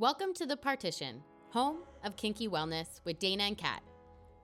Welcome to The Partition, home of kinky wellness with Dana and Kat.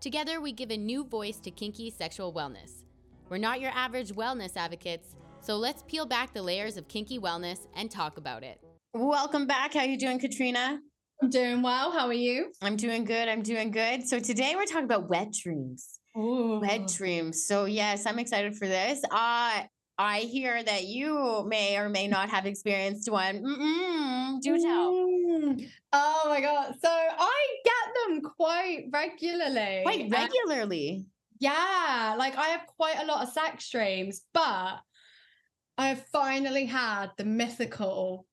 Together, we give a new voice to kinky sexual wellness. We're not your average wellness advocates, so let's peel back the layers of kinky wellness and talk about it. Welcome back. How you doing, Katrina? I'm doing well. How are you? I'm doing good. I'm doing good. So today we're talking about wet dreams. Ooh. Wet dreams. So yes, I'm excited for this. Uh I hear that you may or may not have experienced one. Mm-mm, do tell. Mm. Oh my god! So I get them quite regularly. Quite regularly. yeah, like I have quite a lot of sex dreams, but I have finally had the mythical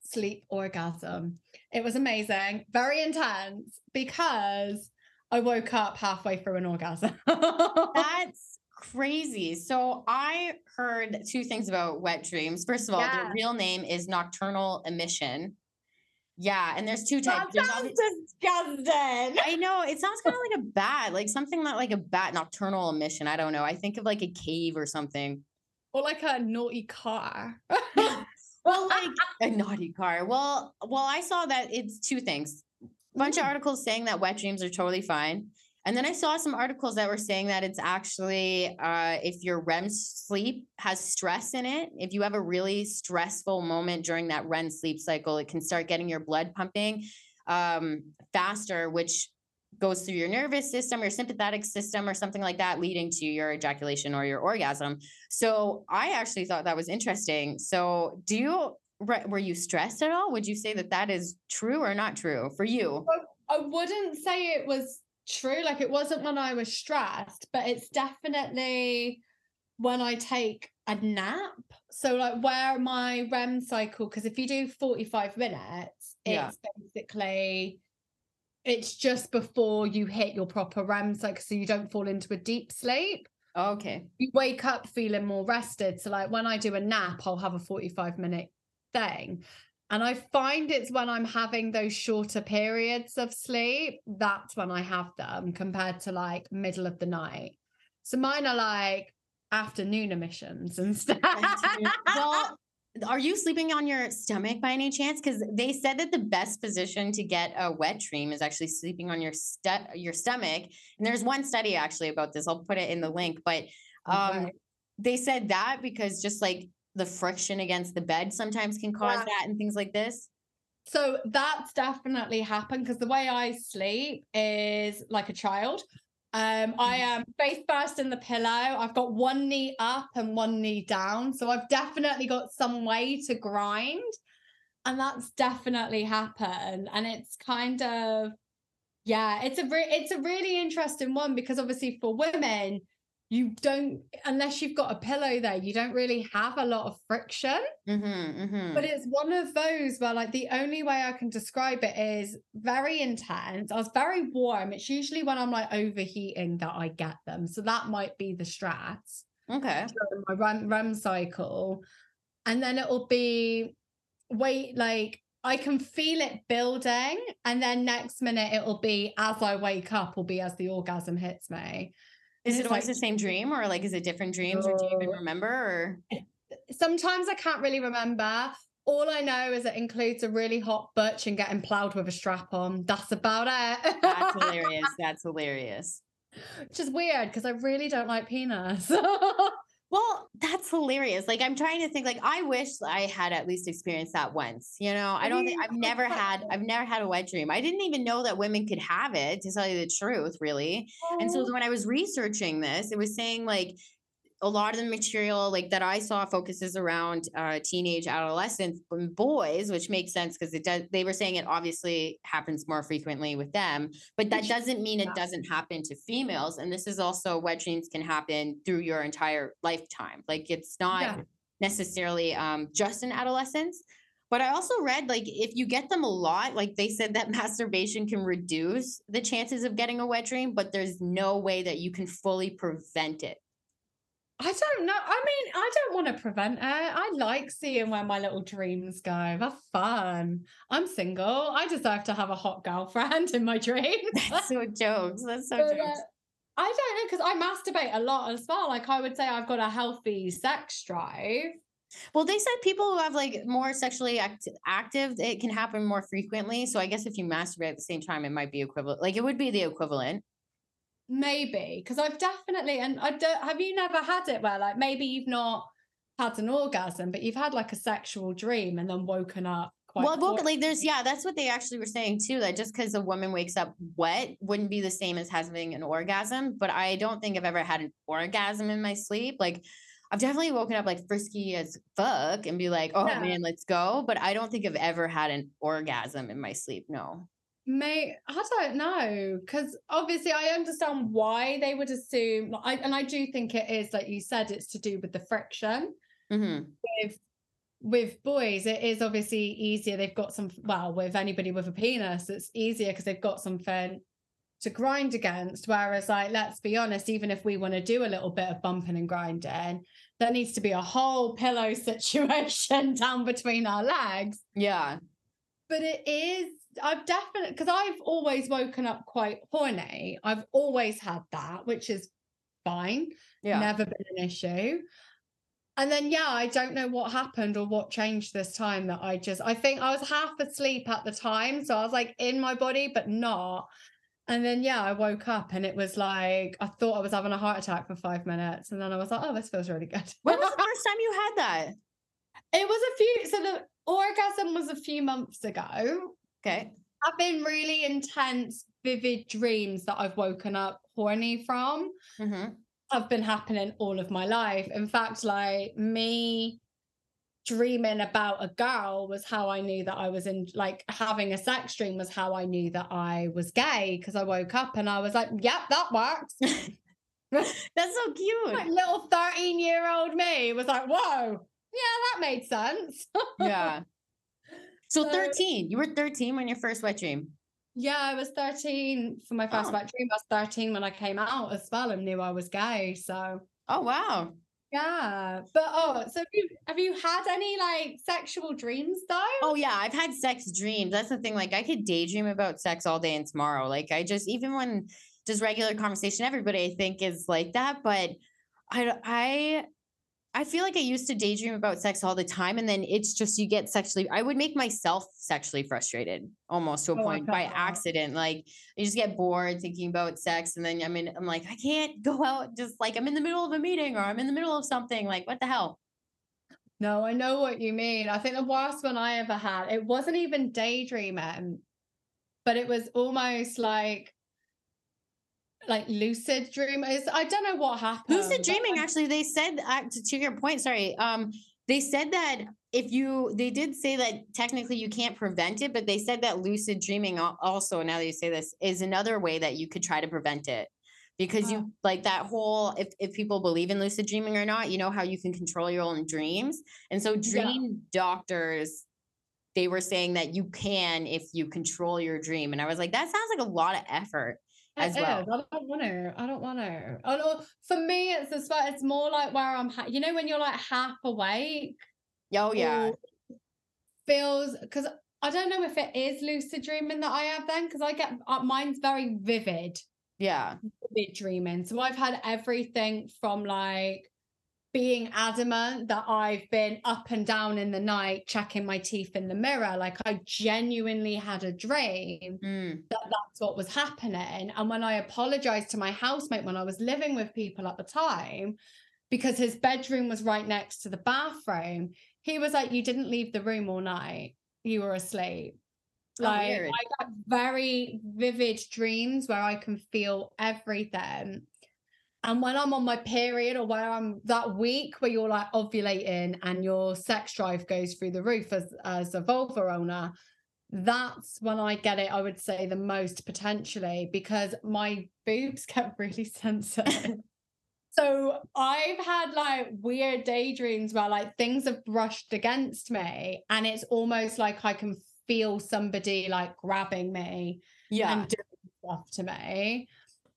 sleep orgasm. It was amazing, very intense because I woke up halfway through an orgasm. That's crazy. So I heard two things about wet dreams. First of all, Yeah. the real name is nocturnal emission. Yeah, and there's two types. There's sounds obvi- disgusting. I know it sounds kind of like a bat, like something that like a bat nocturnal emission. I don't know. I think of like a cave or something. Or like a naughty car. Well, like a naughty car. Well, well, I saw that it's two things. A bunch of Mm. articles saying that wet dreams are totally fine. And then I saw some articles that were saying that it's actually uh, if your REM sleep has stress in it, if you have a really stressful moment during that REM sleep cycle, it can start getting your blood pumping um, faster, which goes through your nervous system, your sympathetic system, or something like that, leading to your ejaculation or your orgasm. So I actually thought that was interesting. So do you were you stressed at all? Would you say that that is true or not true for you? I wouldn't say it was true. Like it wasn't when I was stressed, but it's definitely when I take a nap. So like where my REM cycle, because if you do 45 minutes, Yeah. it's basically it's just before you hit your proper REM cycle. So you don't fall into a deep sleep. Oh, okay. You wake up feeling more rested. So like when I do a nap, I'll have a 45 minute thing. And I find it's when I'm having those shorter periods of sleep, that's when I have them compared to like middle of the night. So mine are like afternoon emissions and stuff. well, are you sleeping on your stomach by any chance? Because they said that the best position to get a wet dream is actually sleeping on your stu- your stomach. And there's one study actually about this. I'll put it in the link, but um, Right. they said that because just like the friction against the bed sometimes can cause Yeah. that and things like this. So that's definitely happened because the way I sleep is like a child. Um, I am face first in the pillow. I've got one knee up and one knee down. So I've definitely got some way to grind. And that's definitely happened. And it's kind of, yeah, it's a re- it's a really interesting one because obviously for women, you don't unless you've got a pillow there, you don't really have a lot of friction. Mm-hmm, mm-hmm. But it's one of those where, like, the only way I can describe it is very intense. I was very warm. It's usually when I'm like overheating that I get them. So that might be the stress okay. my REM, REM cycle. And then it'll be wait, like, I can feel it building. And then next minute it'll be as I wake up, will be as the orgasm hits me. Is it always like- the same dream or like is it different dreams or do you even remember or eh, sometimes I can't really remember. All I know is it includes a really hot butch and getting plowed with a strap on. That's about it. that's hilarious. That's hilarious. Which is weird because I really don't like penis. Well, that's hilarious. Like I'm trying to think like I wish I had at least experienced that once. You know, I don't think I've never had I've never had a wet dream. I didn't even know that women could have it to tell you the truth, really. And so when I was researching this, it was saying like a lot of the material like that I saw focuses around uh, teenage adolescents and boys, which makes sense because it does. They were saying it obviously happens more frequently with them, but that doesn't mean it doesn't happen to females. And this is also wet dreams can happen through your entire lifetime. Like it's not Yeah. necessarily um, just in adolescence. But I also read like if you get them a lot, like they said that masturbation can reduce the chances of getting a wet dream, but there's no way that you can fully prevent it. I don't know. I mean, I don't want to prevent it. I like seeing where my little dreams go. They're fun. I'm single. I deserve to have a hot girlfriend in my dreams. That's so jokes. That's so But, uh, jokes. I don't know because I masturbate a lot as well. Like I would say, I've got a healthy sex drive. Well, they said people who have like more sexually act- active, it can happen more frequently. So I guess if you masturbate at the same time, it might be equivalent. Like it would be the equivalent. Maybe because I've definitely and I don't have you never had it where like maybe you've not had an orgasm, but you've had like a sexual dream and then woken up. Quite well, woke, like there's yeah, that's what they actually were saying too. That just because a woman wakes up wet wouldn't be the same as having an orgasm. But I don't think I've ever had an orgasm in my sleep. Like I've definitely woken up like frisky as fuck and be like, oh Yeah. man, let's go. But I don't think I've ever had an orgasm in my sleep. No. May I don't know because obviously I understand why they would assume, I, and I do think it is like you said, it's to do with the friction hmm with with boys. It is obviously easier. They've got some well with anybody with a penis, it's easier because they've got something to grind against. Whereas, like, let's be honest, even if we want to do a little bit of bumping and grinding, there needs to be a whole pillow situation down between our legs. Yeah. But it is, I've definitely, because I've always woken up quite horny. I've always had that, which is fine, Yeah. never been an issue. And then, yeah, I don't know what happened or what changed this time that I just, I think I was half asleep at the time. So I was like in my body, but not. And then, yeah, I woke up and it was like, I thought I was having a heart attack for five minutes. And then I was like, oh, this feels really good. When was the first time you had that? It was a few, so the orgasm was a few months ago. Okay. I've been really intense, vivid dreams that I've woken up horny from hmm have been happening all of my life. In fact, like me dreaming about a girl was how I knew that I was in, like having a sex dream was how I knew that I was gay because I woke up and I was like, yep, that works. That's so cute. Like little 13 year old me was like, whoa, yeah, that made sense. Yeah. So So- 13. You were 13 when your first wet dream. Yeah, I was 13 for my first Oh. wet dream. I was 13 when I came out as well and knew I was gay. So Oh wow. yeah. But oh, so have you have you had any like sexual dreams though? Oh yeah, I've had sex dreams. That's the thing. Like I could daydream about sex all day and tomorrow. Like I just even when just regular conversation, everybody I think is like that. But I I I feel like I used to daydream about sex all the time, and then it's just you get sexually. I would make myself sexually frustrated almost to a Oh, point by accident. Like I just get bored thinking about sex, and then I mean I'm like I can't go out. Just like I'm in the middle of a meeting or I'm in the middle of something. Like what the hell? No, I know what you mean. I think the worst one I ever had, it wasn't even daydreaming, but it was almost like like lucid dream. It's, I don't know what happened. Lucid dreaming, actually, they said uh, to, your point. Sorry, um, they said that if you, they did say that technically you can't prevent it, but they said that lucid dreaming also. Now that you say this, is another way that you could try to prevent it, because Oh. you like that whole. If if people believe in lucid dreaming or not, you know how you can control your own dreams, and so Yeah. dream doctors. They were saying that you can if you control your dream. And I was like, that sounds like a lot of effort. As well. is. I don't want to. I don't want to. I don't, for me, it's as far. It's more like where I'm. Ha- you know, when you're like half awake. Oh, yeah. Feels because I don't know if it is lucid dreaming that I have then because I get uh, mine's very vivid, Yeah. vivid dreaming. So I've had everything from like being adamant that I've been up and down in the night checking my teeth in the mirror. Like I genuinely had a dream Mm. that that's what was happening. And when I apologized to my housemate when I was living with people at the time, because his bedroom was right next to the bathroom, he was like, You didn't leave the room all night. You were asleep. Oh, Like weird. I got very vivid dreams where I can feel everything. And when I'm on my period or where I'm that week where you're like ovulating and your sex drive goes through the roof as, as a vulva owner, that's when I get it, I would say, the most potentially because my boobs get really sensitive. so I've had like weird daydreams where like things have brushed against me and it's almost like I can feel somebody like grabbing me Yeah. and doing stuff to me.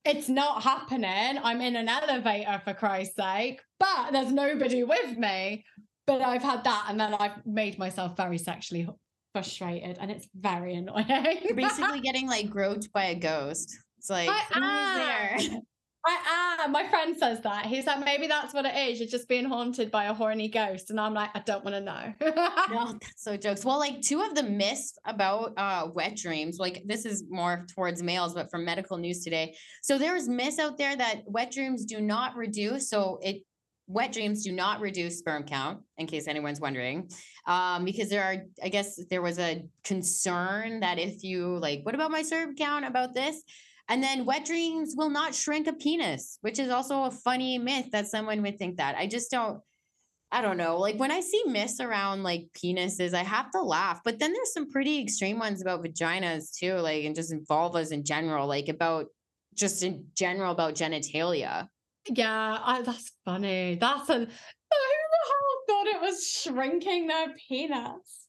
It's not happening. I'm in an elevator for Christ's sake, but there's nobody with me. But I've had that, and then I've made myself very sexually frustrated, and it's very annoying. You're basically getting like groped by a ghost. It's like I is there? I am. My friend says that. He's like, maybe that's what it is. You're just being haunted by a horny ghost. And I'm like, I don't want to know. no, that's so jokes. Well, like two of the myths about uh, wet dreams, like this is more towards males, but from medical news today. So there's myths out there that wet dreams do not reduce. So it wet dreams do not reduce sperm count, in case anyone's wondering. Um, because there are, I guess there was a concern that if you like, what about my sperm count about this? And then wet dreams will not shrink a penis, which is also a funny myth that someone would think that. I just don't, I don't know. Like when I see myths around like penises, I have to laugh. But then there's some pretty extreme ones about vaginas too, like and just vulvas in general, like about just in general about genitalia. Yeah, I, that's funny. That's a who the hell thought it was shrinking their penis?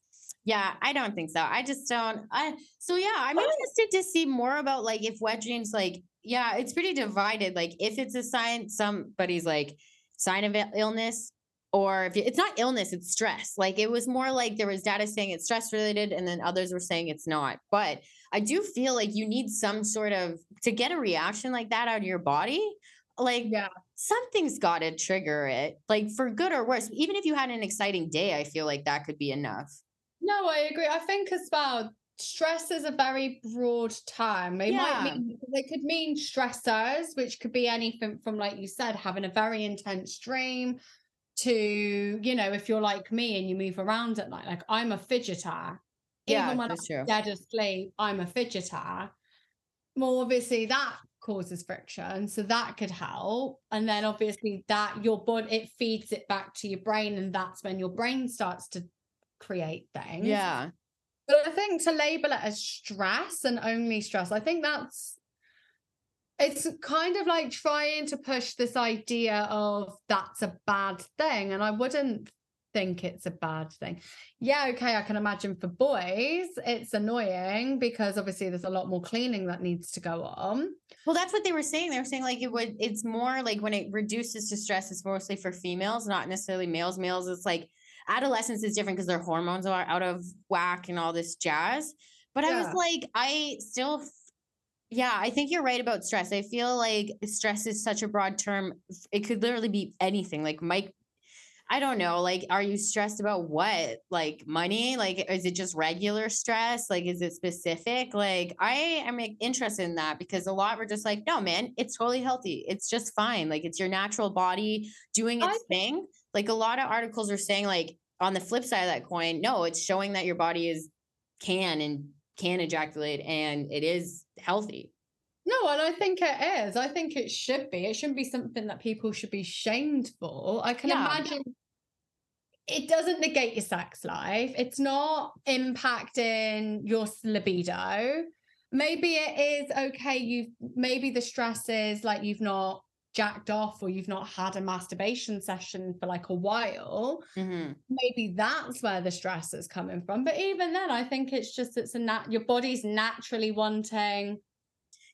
Yeah, I don't think so. I just don't. I so yeah, I'm interested to see more about like if wet dreams like yeah, it's pretty divided. Like if it's a sign, somebody's like sign of illness, or if it's not illness, it's stress. Like it was more like there was data saying it's stress related, and then others were saying it's not. But I do feel like you need some sort of to get a reaction like that out of your body. Like yeah. something's got to trigger it, like for good or worse. Even if you had an exciting day, I feel like that could be enough. No, I agree. I think as well, stress is a very broad term. It yeah. might mean they could mean stressors, which could be anything from, like you said, having a very intense dream to, you know, if you're like me and you move around at night, like I'm a fidgeter. Yeah, Even when I'm true. dead asleep, I'm a fidgeter. Well, obviously that causes friction. So that could help. And then obviously that your body it feeds it back to your brain. And that's when your brain starts to create things. Yeah. But I think to label it as stress and only stress, I think that's it's kind of like trying to push this idea of that's a bad thing. And I wouldn't think it's a bad thing. Yeah, okay, I can imagine for boys it's annoying because obviously there's a lot more cleaning that needs to go on. Well, that's what they were saying. They were saying like it would it's more like when it reduces to stress, it's mostly for females, not necessarily males. Males, it's like adolescence is different because their hormones are out of whack and all this jazz. But yeah. I was like, I still, yeah, I think you're right about stress. I feel like stress is such a broad term. It could literally be anything. Like Mike, I don't know. Like, are you stressed about what? Like money? Like, is it just regular stress? Like, is it specific? Like, I am interested in that because a lot were just like, no, man, it's totally healthy. It's just fine. Like, it's your natural body doing its I- thing like a lot of articles are saying like on the flip side of that coin, no, it's showing that your body is can and can ejaculate and it is healthy. No, and I think it is. I think it should be. It shouldn't be something that people should be shamed for. I can yeah. imagine it doesn't negate your sex life. It's not impacting your libido. Maybe it is okay. You've maybe the stress is like you've not jacked off or you've not had a masturbation session for like a while mm-hmm. maybe that's where the stress is coming from. But even then i think it's just it's a nat your body's naturally wanting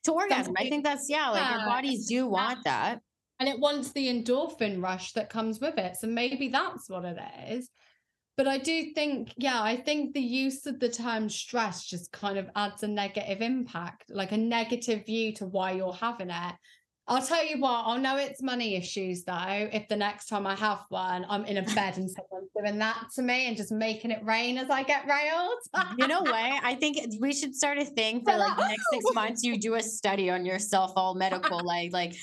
to orgasm. I think that's yeah like your bodies do want that. and it wants the endorphin rush that comes with it. So maybe that's what it is. But I do think, yeah, I think the use of the term stress just kind of adds a negative impact, like a negative view to why you're having it. I'll tell you what, I'll know it's money issues though. If the next time I have one, I'm in a bed and someone's doing that to me and just making it rain as I get railed. you know what? I think we should start a thing for like the next six months. You do a study on yourself, all medical, like, like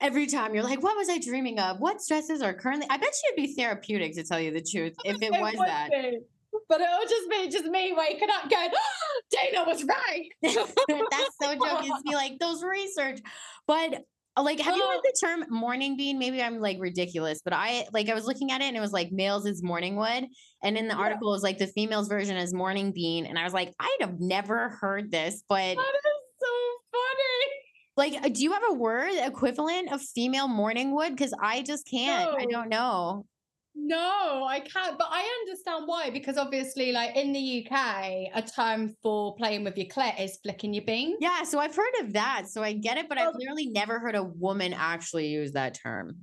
every time you're like, what was I dreaming of? What stresses are currently? I bet you it'd be therapeutic to tell you the truth if it, it was that. Be. But it'll just be just me waking up going, oh, Dana was right. That's so joking. It's be like those research. But like have you heard the term morning bean? Maybe i'm like ridiculous but i like i was looking at it and it was like males is morning wood and in the yeah. article it was like the females version is morning bean and i was like i'd have never heard this but that is so funny. Like uh, do you have a word equivalent of female morning wood? Because i just can't. No. i don't know no, I can't. But I understand why, because obviously, like in the UK, a term for playing with your clit is flicking your bean. Yeah, so I've heard of that. So I get it, but I've literally never heard a woman actually use that term.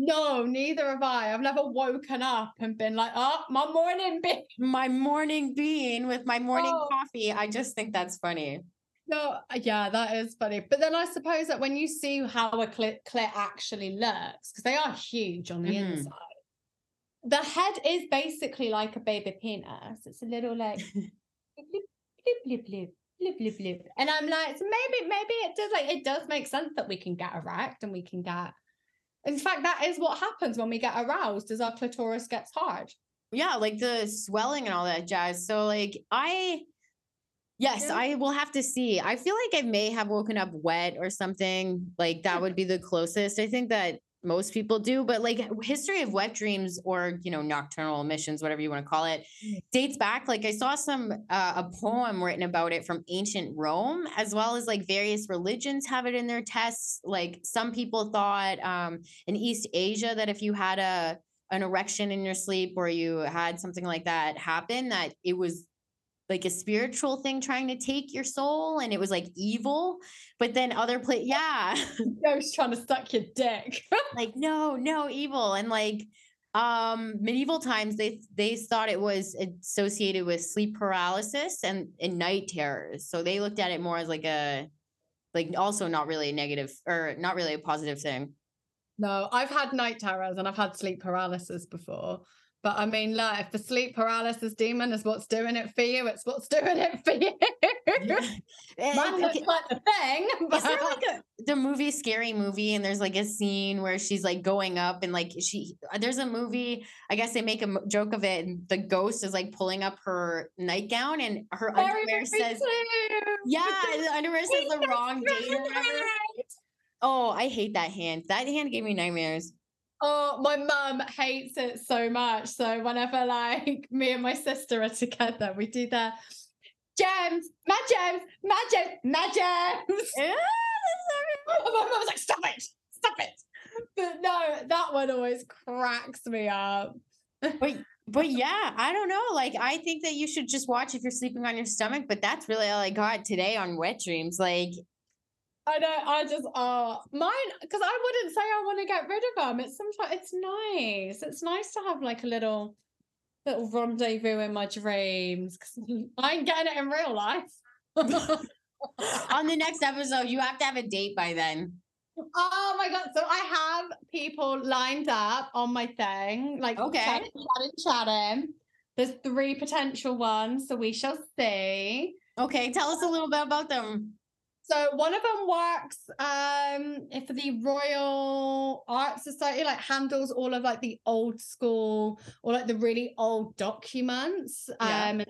No, neither have I. I've never woken up and been like, oh, my morning bean. My morning bean with my morning oh. coffee. I just think that's funny. No, uh, yeah, that is funny. But then I suppose that when you see how a clit, clit actually looks, because they are huge on the Mhm. inside, the head is basically like a baby penis. It's a little like blip, blip, blip. And I'm like, so maybe, maybe it does like it does make sense that we can get erect and we can get. In fact, that is what happens when we get aroused, is our clitoris gets hard. yeah, like the swelling and all that jazz. So like I yes. I will have to see. I feel like I may have woken up wet or something. Like that would be the closest. I think that most people do, but like history of wet dreams or you know nocturnal emissions, whatever you want to call it, Mm. dates back. Like I saw some uh, a poem written about it from ancient Rome, as well as like various religions have it in their tests. Like some people thought um, in East Asia that if you had a an erection in your sleep or you had something like that happen, that it was like a spiritual thing trying to take your soul and it was like evil. But then other place, yeah, Ghost trying to suck your dick. like no, no evil. And like um medieval times they they thought it was associated with sleep paralysis and, and night terrors. So they looked at it more as like a like also not really a negative or not really a positive thing. No, I've had night terrors and I've had sleep paralysis before. But I mean, look, if the sleep paralysis demon is what's doing it for you, it's what's doing it for you. Eh, Mine okay, like the thing. Is there but- like a the movie Scary Movie and there's like a scene where she's like going up and like she there's a movie I guess they make a joke of it and the ghost is like pulling up her nightgown and her Very, underwear says true. yeah the underwear says the wrong date or do whatever. that. Oh, I hate that hand. That hand gave me nightmares. Oh, my mum hates it so much. So whenever like me and my sister are together, we do the gems, my gems, my gems, my gems. And my mum was like, stop it, stop it. But no, that one always cracks me up. But yeah, I don't know. Like, I think that you should just watch if you're sleeping on your stomach. But that's really all I got today on wet dreams. Like, I know, I just oh mine because I wouldn't say I want to get rid of them. It's sometimes it's nice. It's nice to have like a little little rendezvous in my dreams because I ain't getting it in real life. on the next episode, you have to have a date by then. Oh my god! So I have people lined up on my thing, like Okay. chatting, chatting, chatting. There's three potential ones, so we shall see. Okay, tell us a little bit about them. So one of them works um for the Royal Art Society, like handles all of like the old school or like the really old documents. Yeah. Um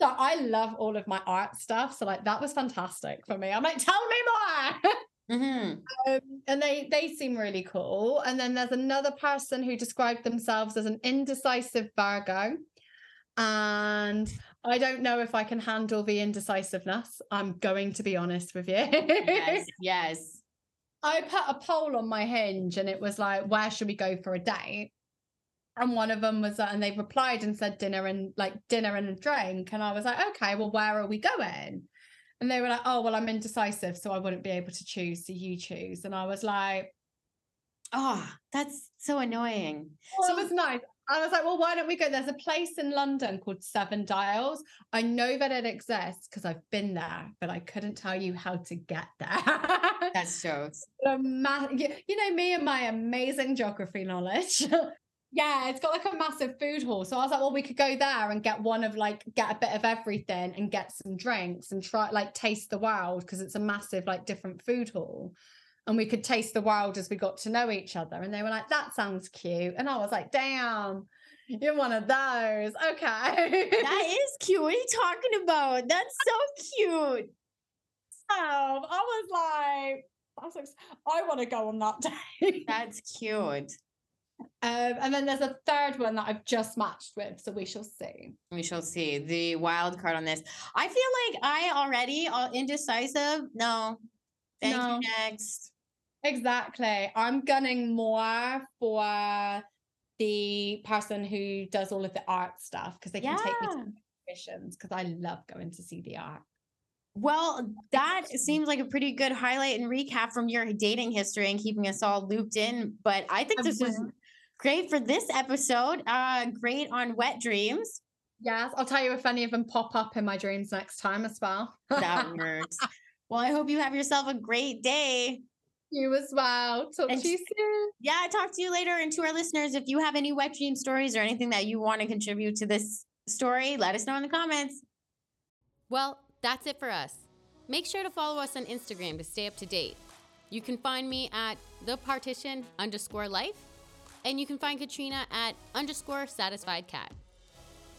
so I love all of my art stuff. So like that was fantastic for me. I'm like, tell me more. hmm Um, and they they seem really cool. And then there's another person who described themselves as an indecisive Virgo. And I don't know if I can handle the indecisiveness. I'm going to be honest with you. Yes, yes. I put a poll on my hinge and it was like, where should we go for a date? And one of them was, and they replied and said dinner and like dinner and a drink. And I was like, okay, well, where are we going? And they were like, oh, well, I'm indecisive, so I wouldn't be able to choose. So you choose. And I was like, Oh, that's so annoying. well, So- it was nice. I was like, well, why don't we go? There's a place in London called Seven Dials. I know that it exists because I've been there, but I couldn't tell you how to get there. That's jokes. a ma- you, you know me and my amazing geography knowledge. yeah, it's got like a massive food hall. So I was like, well, we could go there and get one of like get a bit of everything and get some drinks and try like taste the world because it's a massive like different food hall. And we could taste the world as we got to know each other. And they were like, that sounds cute. And I was like, damn, you're one of those. Okay. That is cute. What are you talking about? That's so cute. Um, I was like, I was like, I want to go on that day. That's cute. Um, and then there's a third one that I've just matched with, so we shall see. We shall see the wild card on this. I feel like I already uh, indecisive. No. Thank No. you. Next. Exactly. I'm gunning more for the person who does all of the art stuff because they can take me Yeah. to exhibitions because I love going to see the art. Well, that seems like a pretty good highlight and recap from your dating history and keeping us all looped in. But I think this was great for this episode. Uh, great on wet dreams. Yes, I'll tell you if any of them pop up in my dreams next time as well. That works. Well, I hope you have yourself a great day. You as well. Talk And to you soon. Yeah, talk to you later. And to our listeners, if you have any wet dream stories or anything that you want to contribute to this story, let us know in the comments. Well, that's it for us. Make sure to follow us on Instagram to stay up to date. You can find me at the partition underscore life, and you can find Katrina at underscore satisfied Kat.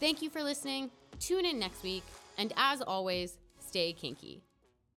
Thank you for listening. Tune in next week, and as always, stay kinky.